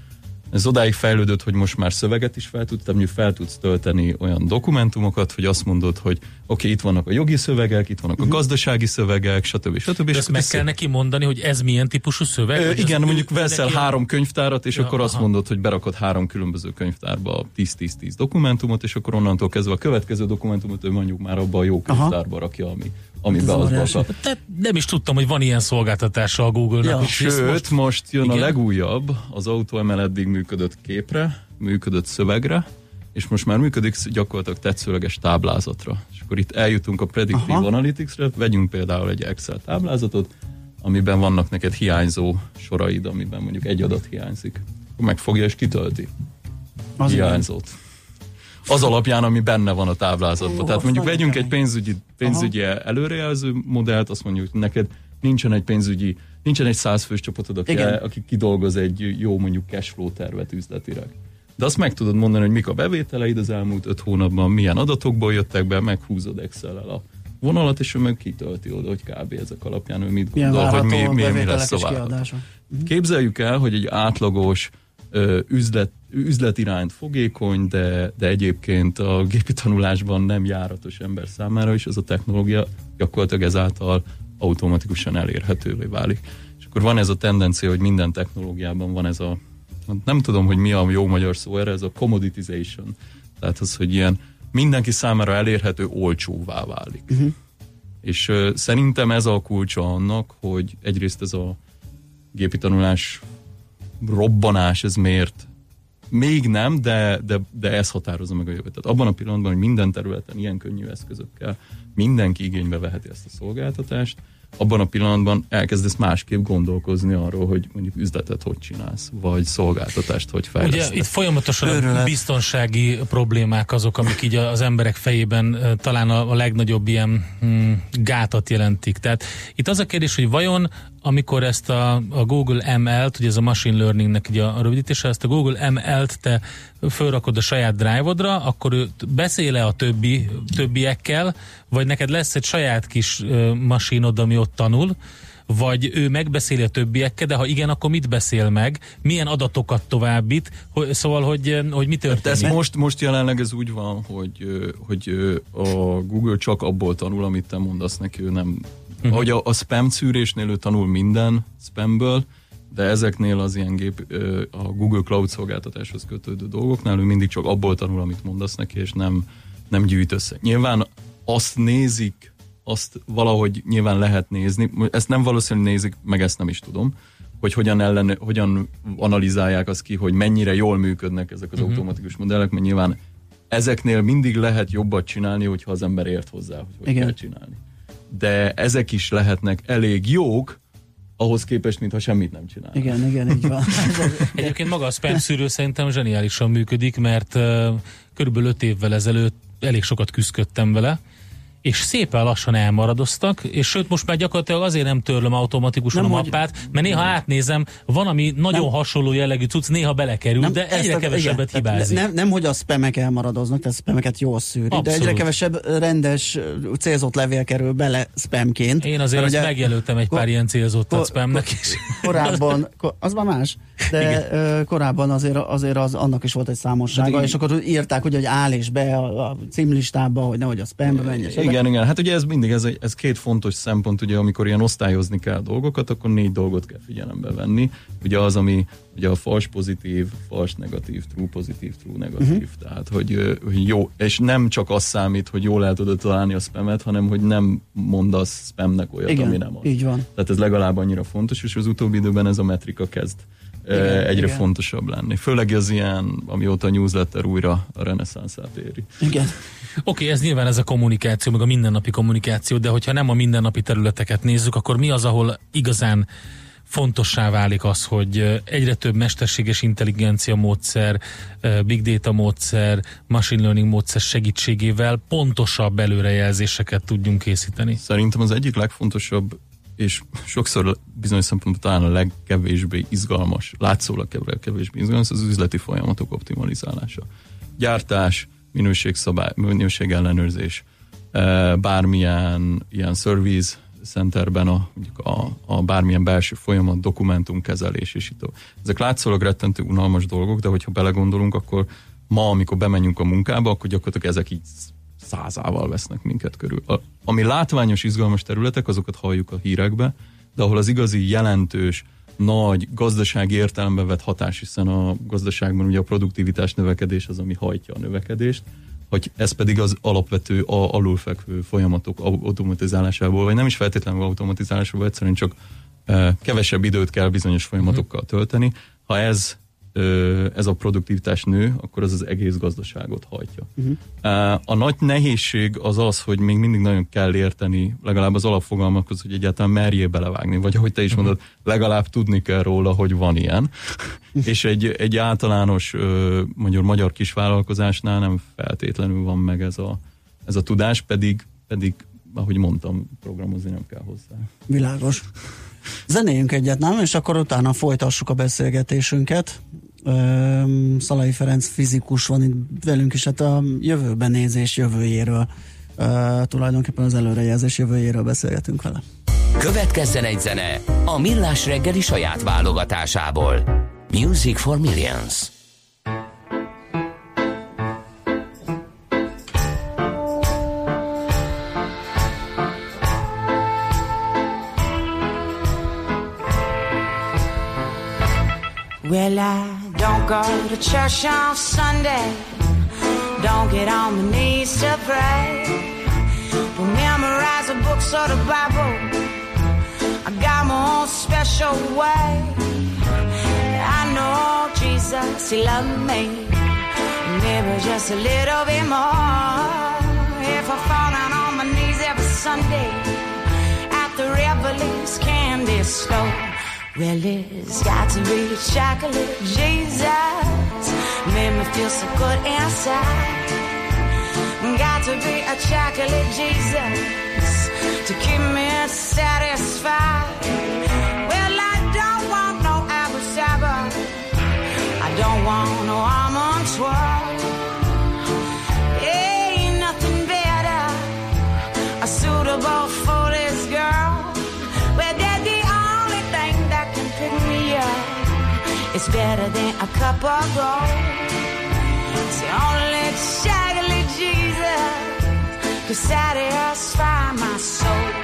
[SPEAKER 15] Ez odáig fejlődött, hogy most már szöveget is fel tudtam, mondjuk fel tudsz tölteni olyan dokumentumokat, hogy azt mondod, hogy oké, okay, itt vannak a jogi szövegek, itt vannak a mhm. gazdasági szövegek, stb. stb.
[SPEAKER 4] De ezt meg kell neki mondani, hogy ez milyen típusú szöveg?
[SPEAKER 15] Ö, igen, mondjuk veszel neki három könyvtárat, és ja, akkor aha. azt mondod, hogy berakod három különböző könyvtárba 10-10-10 dokumentumot, és akkor onnantól kezdve a következő dokumentumot ő mondjuk már abba a jó könyvtárba rakja, ami amiben az
[SPEAKER 4] az Tehát nem is tudtam, hogy van ilyen szolgáltatása a Google-nak. Ja.
[SPEAKER 15] Sőt, most, most jön igen? a legújabb, az AutoML eddig működött képre, működött szövegre, és most már működik gyakorlatilag tetszőleges táblázatra. És akkor itt eljutunk a Predictive Aha. Analytics-re, vegyünk például egy Excel táblázatot, amiben vannak neked hiányzó soraid, amiben mondjuk egy adat hiányzik. Megfogja és kitölti. Az hiányzót. Igen az alapján, ami benne van a táblázatban. Oh, Tehát mondjuk vegyünk egy pénzügyi, pénzügyi Aha. előrejelző modellt, azt mondjuk, neked nincsen egy pénzügyi, nincsen egy százfős csapatod, aki, el, aki kidolgoz egy jó mondjuk cashflow tervet üzletileg. De azt meg tudod mondani, hogy mik a bevételeid az elmúlt öt hónapban, milyen adatokból jöttek be, meghúzod Excel-el a vonalat, és ő meg kitölti oda, hogy kb. ezek alapján ő mit gondol, hogy mi, mi, mi lesz a Képzeljük el, hogy egy átlagos üzlet, üzletirányt fogékony, de, de egyébként a gépi tanulásban nem járatos ember számára is ez a technológia gyakorlatilag ezáltal automatikusan elérhetővé válik. És akkor van ez a tendencia, hogy minden technológiában van ez a, nem tudom, hogy mi a jó magyar szó erre, ez a commoditization. Tehát az, hogy ilyen mindenki számára elérhető olcsóvá válik. Uh-huh. És uh, szerintem ez a kulcsa annak, hogy egyrészt ez a gépi tanulás robbanás, ez miért? Még nem, de, de, de ez határozza meg a jövőt. Tehát abban a pillanatban, hogy minden területen ilyen könnyű eszközökkel mindenki igénybe veheti ezt a szolgáltatást, abban a pillanatban elkezdesz másképp gondolkozni arról, hogy mondjuk üzletet hogy csinálsz, vagy szolgáltatást hogy fejlesztesz.
[SPEAKER 4] Ugye itt folyamatosan Őrület. a biztonsági problémák azok, amik így az emberek fejében talán a, a legnagyobb ilyen hmm, gátat jelentik. Tehát itt az a kérdés, hogy vajon amikor ezt a, a Google ML-t, ugye ez a machine learningnek ugye a rövidítése, ezt a Google ML-t te fölrakod a saját drive-odra, akkor ő beszél-e a többi, többiekkel, vagy neked lesz egy saját kis masinod, ami ott tanul, vagy ő megbeszéli a többiekkel, de ha igen, akkor mit beszél meg, milyen adatokat továbbít, hogy, szóval, hogy, hogy mi történik?
[SPEAKER 15] Ez most, most jelenleg ez úgy van, hogy, hogy a Google csak abból tanul, amit te mondasz neki, ő nem Uh-huh. Ahogy a, a spam szűrésnél ő tanul minden spamből, de ezeknél az ilyen gép, a Google Cloud szolgáltatáshoz kötődő dolgoknál ő mindig csak abból tanul, amit mondasz neki, és nem, nem gyűjt össze. Nyilván azt nézik azt valahogy nyilván lehet nézni. Ezt nem valószínűleg nézik, meg ezt nem is tudom, hogy hogyan, ellen, hogyan analizálják azt ki, hogy mennyire jól működnek ezek az uh-huh. automatikus modellek, mert nyilván ezeknél mindig lehet jobbat csinálni, hogyha az ember ért hozzá, hogy hogy Igen. kell csinálni. De ezek is lehetnek elég jók, ahhoz képest, mintha semmit nem csinál.
[SPEAKER 3] Igen, igen, így van.
[SPEAKER 4] Egyébként maga a spam szűrő szerintem zseniálisan működik, mert uh, körülbelül 5 évvel ezelőtt elég sokat küzdöttem vele, és szépen lassan elmaradoztak, és sőt, most már gyakorlatilag azért nem törlöm automatikusan nem, a mappát, mert néha átnézem, van, ami nagyon nem, hasonló jellegű cucc, néha belekerül, nem, de egyre a, kevesebbet igen, hibázik.
[SPEAKER 3] Nem, nem, hogy a spamek elmaradoznak, tehát a spameket jól szűri, Abszolút. de egyre kevesebb rendes, célzott levél kerül bele spamként.
[SPEAKER 4] Én azért ugye, megjelöltem egy pár ilyen célzottat ko, spamnek is.
[SPEAKER 3] Korábban, az már más, de igen. korábban azért, azért az, annak is volt egy számossága, és akkor írták, hogy, hogy áll és be a, a címlistába, hogy nehogy a spambe menjen.
[SPEAKER 15] Igen, igen. Hát ugye ez mindig, ez, ez két fontos szempont, ugye amikor ilyen osztályozni kell dolgokat, akkor négy dolgot kell figyelembe venni. Ugye az, ami ugye a fals pozitív, fals negatív, true pozitív, true negatív. Uh-huh. Tehát, hogy, hogy jó, és nem csak az számít, hogy jól el tudod találni a spamet, hanem hogy nem mondasz spamnek olyat, igen, ami nem az.
[SPEAKER 3] így van.
[SPEAKER 15] Tehát ez legalább annyira fontos, és az utóbbi időben ez a metrika kezd igen, egyre igen. fontosabb lenni. Főleg az ilyen, amióta a newsletter újra a reneszánszát éri.
[SPEAKER 3] Igen.
[SPEAKER 4] Oké, okay, ez nyilván ez a kommunikáció, meg a mindennapi kommunikáció, de hogyha nem a mindennapi területeket nézzük, akkor mi az, ahol igazán fontossá válik az, hogy egyre több mesterséges intelligencia módszer, big data módszer, machine learning módszer segítségével pontosabb előrejelzéseket tudjunk készíteni?
[SPEAKER 15] Szerintem az egyik legfontosabb és sokszor bizonyos szempontból talán a legkevésbé izgalmas, látszólag kevésbé izgalmas, az üzleti folyamatok optimalizálása. Gyártás, minőségszabály, minőségellenőrzés, e, bármilyen ilyen service centerben a, a, a bármilyen belső folyamat, dokumentumkezelés és itt. Ezek látszólag rettentő unalmas dolgok, de hogyha belegondolunk, akkor ma, amikor bemenjünk a munkába, akkor gyakorlatilag ezek így százával vesznek minket körül. A, ami látványos, izgalmas területek, azokat halljuk a hírekbe, de ahol az igazi jelentős, nagy gazdasági értelembe vett hatás, hiszen a gazdaságban ugye a produktivitás növekedés az, ami hajtja a növekedést, hogy ez pedig az alapvető, a, alulfekvő folyamatok automatizálásából, vagy nem is feltétlenül automatizálásából, egyszerűen csak e, kevesebb időt kell bizonyos folyamatokkal tölteni. Ha ez ez a produktivitás nő, akkor az az egész gazdaságot hajtja. Uh-huh. A nagy nehézség az az, hogy még mindig nagyon kell érteni legalább az alapfogalmakhoz, hogy egyáltalán merjél belevágni, vagy ahogy te is mondod, uh-huh. legalább tudni kell róla, hogy van ilyen. És egy, egy általános magyar, magyar kisvállalkozásnál nem feltétlenül van meg ez a, ez a tudás, pedig, pedig ahogy mondtam, programozni nem kell hozzá.
[SPEAKER 3] Világos. Zenéljünk egyet, nem? És akkor utána folytassuk a beszélgetésünket. Szalai Ferenc fizikus van itt velünk, és hát a jövőben nézés jövőjéről, tulajdonképpen az előrejelzés jövőjéről beszélgetünk vele.
[SPEAKER 1] Következzen egy zene a Millás reggeli saját válogatásából. Music for Millions.
[SPEAKER 16] Church on Sunday. Don't get on my knees to pray. Don't memorize the books or the Bible. I got my own special way. I know Jesus, He loved me. Maybe just a little bit more. If I fall down on my knees every Sunday at the Revelings candy store. Well, it's got to be chocolate Jesus. Made me feel so good inside. Got to be a chocolate Jesus to keep me satisfied. Well, I don't want no apple sabbath. I don't want no almond twirl. It's better than a cup of gold. It's the only chocolate Jesus could satisfy my soul.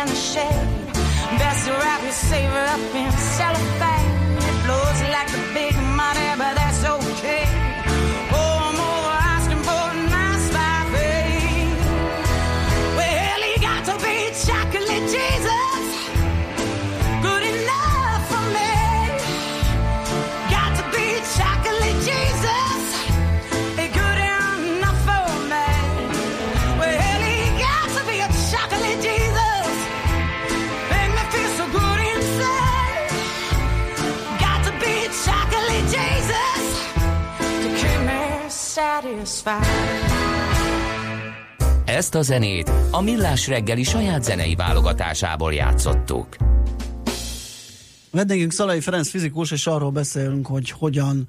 [SPEAKER 16] In the shade. Best wrap your saver up in cellophane.
[SPEAKER 1] Ezt a zenét a Millás reggeli saját zenei válogatásából játszottuk.
[SPEAKER 3] Vendégünk Szalai Ferenc fizikus, és arról beszélünk, hogy hogyan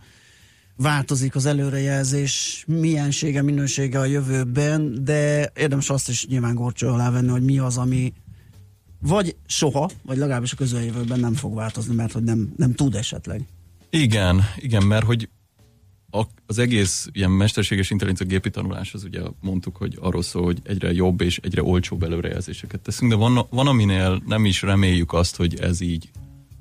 [SPEAKER 3] változik az előrejelzés miensége, minősége a jövőben, de érdemes azt is nyilván gorcsó alá venni, hogy mi az, ami vagy soha, vagy legalábbis a közeljövőben nem fog változni, mert hogy nem, nem tud esetleg.
[SPEAKER 15] Igen, igen, mert hogy a, az egész ilyen mesterséges intelligencia gépi tanulás, az ugye mondtuk, hogy arról szól, hogy egyre jobb és egyre olcsóbb előrejelzéseket teszünk, de van, van aminél nem is reméljük azt, hogy ez így.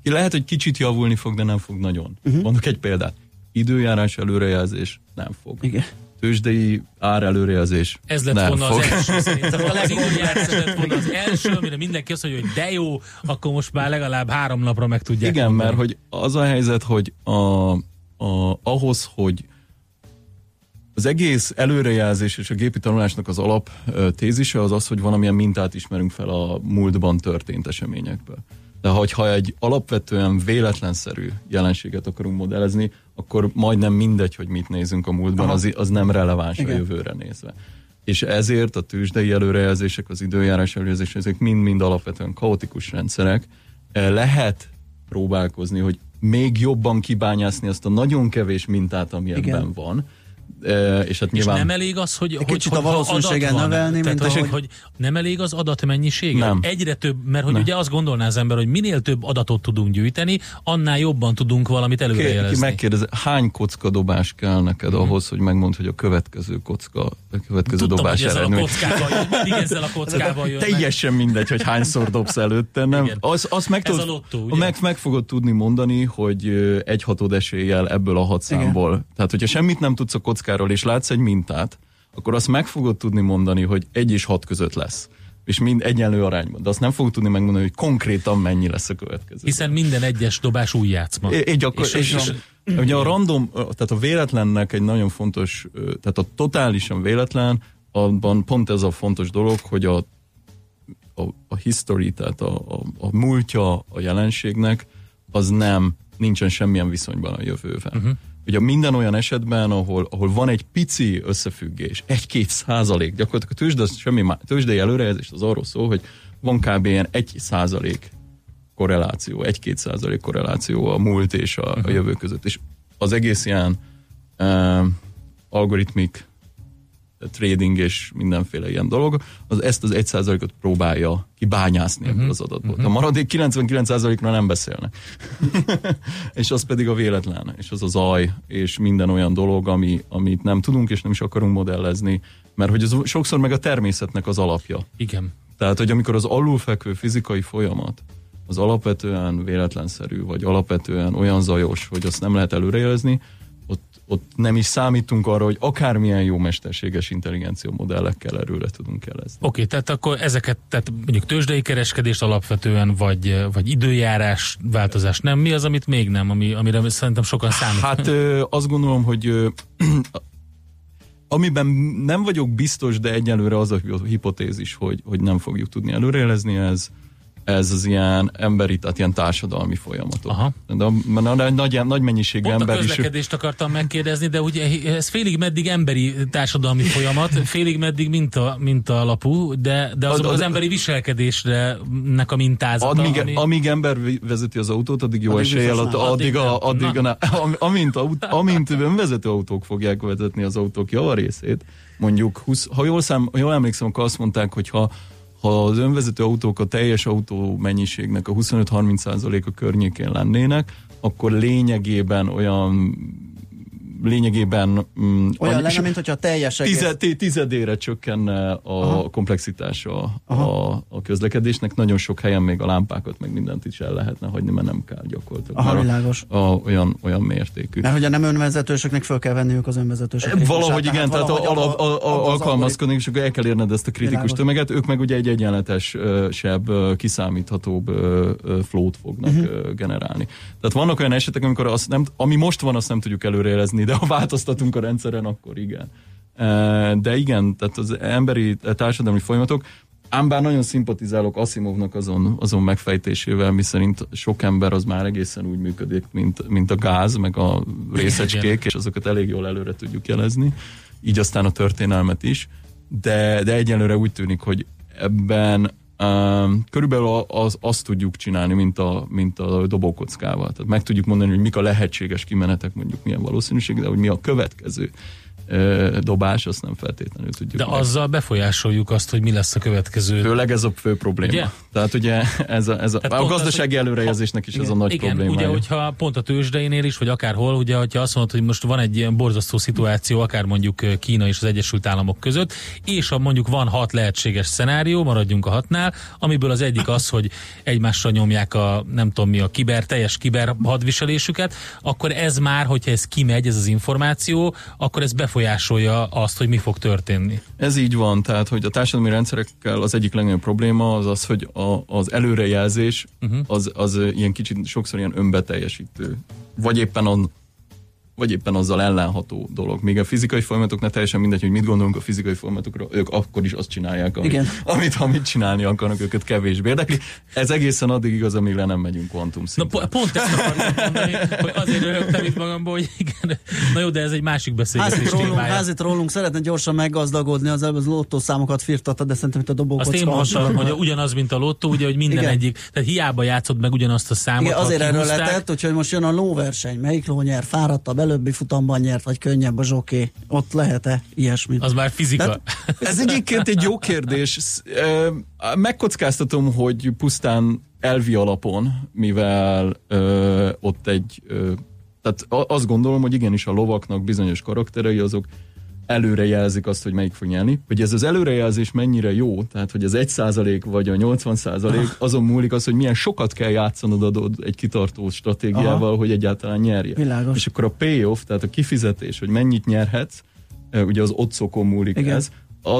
[SPEAKER 15] Lehet, hogy kicsit javulni fog, de nem fog nagyon. Uh-huh. Mondok egy példát. Időjárás előrejelzés nem fog.
[SPEAKER 3] Igen.
[SPEAKER 15] Tőzsdei ár előrejelzés
[SPEAKER 4] Ez lett
[SPEAKER 15] nem
[SPEAKER 4] volna
[SPEAKER 15] fog.
[SPEAKER 4] az első szerintem. Az időjárás lett volna az első, amire mindenki azt mondja, hogy de jó, akkor most már legalább három napra meg tudják
[SPEAKER 15] Igen,
[SPEAKER 4] mondani.
[SPEAKER 15] mert hogy az a helyzet, hogy a, a, ahhoz, hogy az egész előrejelzés és a gépi tanulásnak az alap tézise az az, hogy valamilyen mintát ismerünk fel a múltban történt eseményekből. De hogyha egy alapvetően véletlenszerű jelenséget akarunk modellezni, akkor majdnem mindegy, hogy mit nézünk a múltban, az, az nem releváns
[SPEAKER 3] Igen.
[SPEAKER 15] a jövőre nézve. És ezért a tőzsdei előrejelzések, az időjárás előrejelzések, ezek mind-mind alapvetően kaotikus rendszerek. Eh, Lehet próbálkozni, hogy még jobban kibányászni azt a nagyon kevés mintát, ami
[SPEAKER 3] Igen.
[SPEAKER 15] ebben van. És hát
[SPEAKER 4] És
[SPEAKER 15] nyilván...
[SPEAKER 4] nem elég az, hogy, hogy,
[SPEAKER 3] kicsit
[SPEAKER 4] hogy
[SPEAKER 3] a valószínűségen növelni,
[SPEAKER 4] Tehát,
[SPEAKER 3] mint
[SPEAKER 4] hogy,
[SPEAKER 3] ahogy-
[SPEAKER 4] hogy nem elég az adatmennyiség?
[SPEAKER 15] Nem.
[SPEAKER 4] Egyre több, mert hogy
[SPEAKER 15] Nem.
[SPEAKER 4] ugye azt gondolná az ember, hogy minél több adatot tudunk gyűjteni, annál jobban tudunk valamit előrejelezni.
[SPEAKER 15] megkérdezi, hány kocka dobás kell neked
[SPEAKER 4] Mhm.
[SPEAKER 15] ahhoz, hogy megmondd, hogy a következő kocka, a következő
[SPEAKER 4] Tudtam,
[SPEAKER 15] dobás
[SPEAKER 4] hogy ezzel a
[SPEAKER 15] eredmény.
[SPEAKER 4] kockával jön, mindig ezzel a kockával jön.
[SPEAKER 15] Teljesen mindegy, hogy hányszor dobsz előtte, nem?
[SPEAKER 4] Igen.
[SPEAKER 15] Az, azt meg, tudod,
[SPEAKER 4] a lottó,
[SPEAKER 15] meg, meg fogod tudni mondani, hogy egy hatod eséllyel ebből a hat számból. Tehát, hogyha semmit nem tudsz a kockáról, és látsz egy mintát, akkor azt meg fogod tudni mondani, hogy egy és hat között lesz. És mind egyenlő arányban. De azt nem fogod tudni megmondani, hogy konkrétan mennyi lesz a következő.
[SPEAKER 4] Hiszen minden egyes dobás új játszma.
[SPEAKER 15] É- Így akkor, és, és, és, ugye a random, tehát a véletlennek egy nagyon fontos, tehát a totálisan véletlen, abban pont ez a fontos dolog, hogy a, a, a history, tehát a, a, a múltja a jelenségnek, az nem, nincsen semmilyen viszonyban a jövővel. Uh-huh. Ugye minden olyan esetben, ahol, ahol van egy pici összefüggés, egy-két százalék, gyakorlatilag a tőzsde, semmi má, tőzsdei előrejelzés az arról szól, hogy van kb. ilyen egy százalék korreláció, egy-két százalék korreláció a múlt és a, a jövő között. És az egész ilyen uh, algoritmik trading és mindenféle ilyen dolog, az ezt az egy százalékot próbálja kibányászni uh-huh. ebből az adatból. Uh-huh. A maradék 99%-ra nem beszélnek. és az pedig a véletlen, és az a zaj, és minden olyan dolog, ami, amit nem tudunk és nem is akarunk modellezni, mert hogy ez sokszor meg a természetnek az alapja.
[SPEAKER 4] Igen.
[SPEAKER 15] Tehát, hogy amikor az alulfekvő fizikai folyamat az alapvetően véletlenszerű, vagy alapvetően olyan zajos, hogy azt nem lehet előrejelezni, ott, ott nem is számítunk arra, hogy akármilyen jó mesterséges intelligencia modellekkel erről le tudunk jelezni.
[SPEAKER 4] Oké, tehát akkor ezeket, tehát mondjuk tőzsdei kereskedést alapvetően, vagy, vagy időjárás változás nem. Mi az, amit még nem, ami, amire szerintem sokan számítanak?
[SPEAKER 15] Hát azt gondolom, hogy amiben nem vagyok biztos, de egyelőre az a hipotézis, hogy, hogy nem fogjuk tudni előrejelezni, ez, ez az ilyen emberi, tehát ilyen társadalmi folyamatok.
[SPEAKER 4] Aha.
[SPEAKER 15] De a, mert a nagy, nagy mennyiségű
[SPEAKER 4] Pont a
[SPEAKER 15] ember is...
[SPEAKER 4] közlekedést akartam megkérdezni, de ugye ez félig meddig emberi társadalmi folyamat, félig meddig minta, minta alapú, de, de az,
[SPEAKER 15] Az-
[SPEAKER 4] az,
[SPEAKER 15] az-
[SPEAKER 4] emberi viselkedésre nek a mintázata.
[SPEAKER 15] Amíg,
[SPEAKER 4] ami...
[SPEAKER 15] amíg ember vezeti az autót, addig jó
[SPEAKER 4] Addig
[SPEAKER 15] eséllyel,
[SPEAKER 4] nem.
[SPEAKER 15] addig, a,
[SPEAKER 4] Addig
[SPEAKER 15] addig
[SPEAKER 4] nem.
[SPEAKER 15] a, am- amint, aut, amint önvezető autók fogják vezetni az autók javarészét, mondjuk, 20, ha jól, szám, jól emlékszem, akkor azt mondták, hogy ha, ha az önvezető autók a teljes autó mennyiségnek a 25-30%-a környékén lennének, akkor lényegében olyan lényegében...
[SPEAKER 3] Mm, Olyan lenne, mint hogyha teljes
[SPEAKER 15] egész... Tizedére csökkenne a Aha. komplexitása a, a közlekedésnek. Nagyon sok helyen még a lámpákat, meg mindent is el lehetne hagyni, mert nem kell gyakorlatilag.
[SPEAKER 3] Aha, világos.
[SPEAKER 15] A, a, olyan, olyan mértékű.
[SPEAKER 3] Mert hogyha nem önvezetősebb fel kell venniük az önvezetősök.
[SPEAKER 15] Valahogy igen, tehát, tehát a, a, a, a, alkalmazkodni, és akkor el kell érned ezt a kritikus Világos. tömeget. Ők meg ugye egy egyenletesebb, kiszámíthatóbb flót fognak uh-huh. generálni. Tehát vannak olyan esetek, amikor azt nem, ami most van, azt nem tudjuk előrejelezni, de ha változtatunk a rendszeren, akkor igen. De igen, tehát az emberi társadalmi folyamatok, Ám bár nagyon szimpatizálok Asimovnak azon, azon megfejtésével, miszerint sok ember az már egészen úgy működik, mint, mint a gáz, meg a részecskék, és azokat elég jól előre tudjuk jelezni, így aztán a történelmet is, de, de egyelőre úgy tűnik, hogy ebben körülbelül az, azt tudjuk csinálni, mint a, mint a dobókockával. Tehát meg tudjuk mondani, hogy mik a lehetséges kimenetek, mondjuk milyen valószínűség, de hogy mi a következő dobás, azt nem feltétlenül tudjuk.
[SPEAKER 4] De meg. azzal befolyásoljuk azt, hogy mi lesz a következő.
[SPEAKER 15] Főleg ez a fő probléma. Ugye? Tehát ugye ez a, ez a, a gazdasági az, előrejelzésnek is igen, ez a nagy igen, probléma.
[SPEAKER 4] Ugye, hogyha pont a tőzsdeinél is, vagy akárhol, ugye, hogyha azt mondod, hogy most van egy ilyen borzasztó szituáció, akár mondjuk Kína és az Egyesült Államok között, és a mondjuk van hat lehetséges szenárió, maradjunk a hatnál, amiből az egyik az, hogy egymással nyomják a nem tudom mi a kiber, teljes kiber hadviselésüket, akkor ez már, hogyha ez kimegy, ez az információ, akkor ez befolyásolja befolyásolja azt, hogy mi fog történni.
[SPEAKER 15] Ez így van, tehát hogy a társadalmi rendszerekkel az egyik legnagyobb probléma az az, hogy a, az előrejelzés uh-huh. az, az ilyen kicsit sokszor ilyen önbeteljesítő. Vagy éppen on, vagy éppen azzal ellenható dolog. Még a fizikai folyamatoknál teljesen mindegy, hogy mit gondolunk a fizikai folyamatokra, ők akkor is azt csinálják, amit, Igen. amit, amit csinálni akarnak, őket kevésbé érdekli. Ez egészen addig igaz, amíg le nem megyünk kvantum
[SPEAKER 4] szinten. Na, pont ezt akartam mondani, hogy azért röhögtem itt magamból, hogy igen. Na jó, de ez egy másik beszélgetés házit
[SPEAKER 3] rólunk, házit rólunk szeretne gyorsan meggazdagodni, az előbb az lottószámokat firtatta, de szerintem itt a dobókocka.
[SPEAKER 4] Azt én mondtam, hogy ugyanaz, mint a lottó, ugye, hogy minden Igen. egyik, tehát hiába játszott meg ugyanazt a számot. Igen,
[SPEAKER 3] azért erről letett, hogy most jön a lóverseny, melyik ló nyer, fáradtabb, előbbi futamban nyert, vagy könnyebb a zsoké. Ott lehet-e ilyesmit?
[SPEAKER 4] Az már fizika. Tehát,
[SPEAKER 15] ez egyébként egy jó kérdés. Megkockáztatom, hogy pusztán elvi alapon, mivel ö, ott egy ö, tehát azt gondolom, hogy igenis a lovaknak bizonyos karakterei azok előre jelzik azt, hogy melyik fog nyerni. Hogy ez az előrejelzés mennyire jó, tehát hogy az 1 százalék vagy a 80 százalék, azon múlik az, hogy milyen sokat kell játszanod adod egy kitartó stratégiával, Aha. hogy egyáltalán nyerje.
[SPEAKER 3] Világos.
[SPEAKER 15] És akkor a payoff, tehát a kifizetés, hogy mennyit nyerhetsz, ugye az otcokon múlik Igen. ez,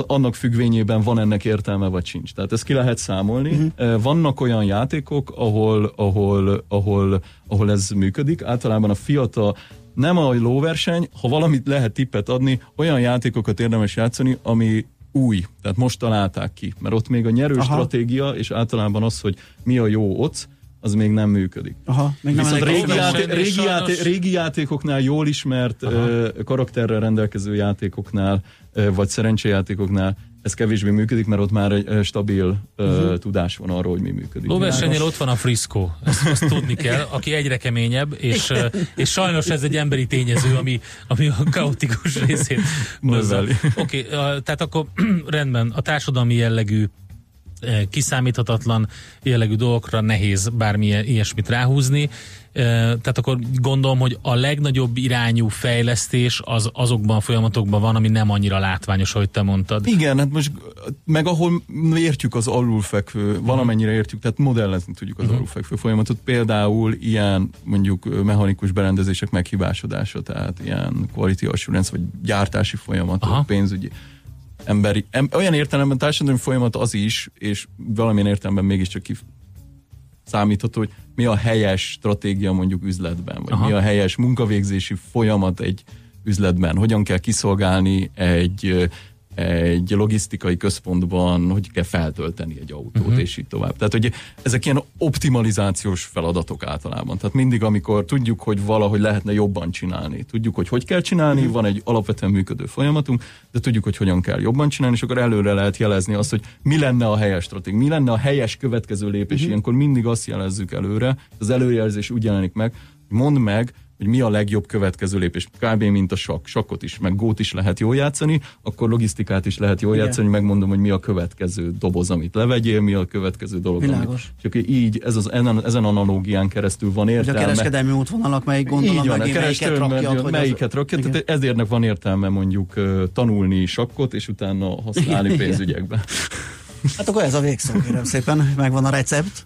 [SPEAKER 15] annak függvényében van ennek értelme, vagy sincs. Tehát ezt ki lehet számolni. Uh-huh. Vannak olyan játékok, ahol, ahol, ahol, ahol ez működik. Általában a fiatal, nem a lóverseny, ha valamit lehet tippet adni, olyan játékokat érdemes játszani, ami új, tehát most találták ki, mert ott még a nyerő Aha. stratégia, és általában az, hogy mi a jó ott, az még nem működik.
[SPEAKER 3] Aha, még nem
[SPEAKER 15] Viszont régi, játé- régi, játé- régi játékoknál jól ismert uh, karakterrel rendelkező játékoknál, vagy szerencséjátékoknál ez kevésbé működik, mert ott már egy stabil uh-huh. tudás van arról, hogy mi működik.
[SPEAKER 4] Lóversenynél ott van a Frisco, ezt, ezt tudni kell, aki egyre keményebb, és, és sajnos ez egy emberi tényező, ami, ami a kaotikus részét Oké, okay, tehát akkor rendben, a társadalmi jellegű kiszámíthatatlan jellegű dolgokra nehéz bármilyen ilyesmit ráhúzni. Tehát akkor gondolom, hogy a legnagyobb irányú fejlesztés az azokban a folyamatokban van, ami nem annyira látványos, ahogy te mondtad.
[SPEAKER 15] Igen, hát most meg ahol értjük az alulfekvő, valamennyire értjük, tehát modellezni tudjuk az uh-huh. alulfekvő folyamatot. Például ilyen mondjuk mechanikus berendezések meghibásodása, tehát ilyen quality assurance, vagy gyártási folyamatok, Aha. pénzügyi emberi, em, olyan értelemben társadalmi folyamat az is, és valamilyen értelemben mégiscsak ki számítható, hogy mi a helyes stratégia mondjuk üzletben, vagy Aha. mi a helyes munkavégzési folyamat egy üzletben, hogyan kell kiszolgálni egy egy logisztikai központban, hogy kell feltölteni egy autót, uh-huh. és így tovább. Tehát, hogy ezek ilyen optimalizációs feladatok általában. Tehát mindig, amikor tudjuk, hogy valahogy lehetne jobban csinálni, tudjuk, hogy hogy kell csinálni, uh-huh. van egy alapvetően működő folyamatunk, de tudjuk, hogy hogyan kell jobban csinálni, és akkor előre lehet jelezni azt, hogy mi lenne a helyes stratégia, mi lenne a helyes következő lépés. Uh-huh. Ilyenkor mindig azt jelezzük előre, az előjelzés úgy jelenik meg, mondd meg, hogy mi a legjobb következő lépés. Kb. mint a sakk. Sakkot is, meg gót is lehet jól játszani, akkor logisztikát is lehet jól Igen. játszani, megmondom, hogy mi a következő doboz, amit levegyél, mi a következő dolog.
[SPEAKER 3] Világos.
[SPEAKER 15] Amit, csak így ez az, ezen, ezen analógián keresztül van értelme.
[SPEAKER 3] Hogy a kereskedelmi útvonalak, melyik gondolom,
[SPEAKER 15] így van,
[SPEAKER 3] a
[SPEAKER 15] melyiket rakja, melyiket rakja, tehát ezért van értelme mondjuk tanulni sakkot, és utána használni pénzügyekbe.
[SPEAKER 3] Hát akkor ez a végszó, kérem szépen, megvan a recept.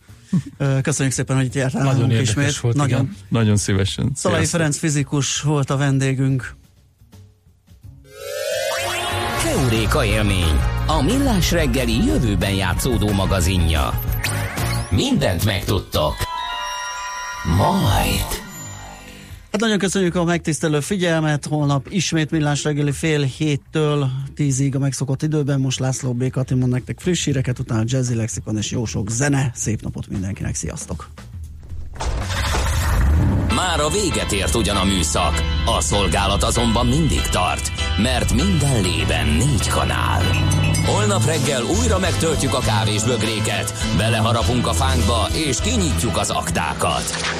[SPEAKER 3] Köszönjük szépen, hogy itt jártál
[SPEAKER 4] Nagyon ismét. Volt,
[SPEAKER 15] Nagyon, igen. Nagyon szívesen.
[SPEAKER 3] Szalai Ferenc fizikus volt a vendégünk.
[SPEAKER 1] Keuréka élmény, a millás reggeli jövőben játszódó magazinja. Mindent megtudtok. Majd.
[SPEAKER 3] Hát nagyon köszönjük a megtisztelő figyelmet, holnap ismét millás reggeli fél héttől tízig a megszokott időben, most László B. Kati mond nektek friss híreket, utána Jazzy Lexikon és jó sok zene, szép napot mindenkinek, sziasztok!
[SPEAKER 1] Már a véget ért ugyan a műszak, a szolgálat azonban mindig tart, mert minden lében négy kanál. Holnap reggel újra megtöltjük a kávésbögréket, beleharapunk a fánkba és kinyitjuk az aktákat.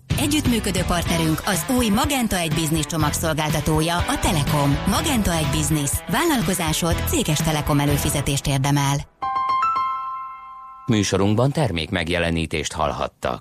[SPEAKER 2] Együttműködő partnerünk az új Magenta egy Business csomagszolgáltatója, a Telekom. Magenta egy Business. Vállalkozásod céges Telekom előfizetést érdemel.
[SPEAKER 1] Műsorunkban termék megjelenítést hallhattak.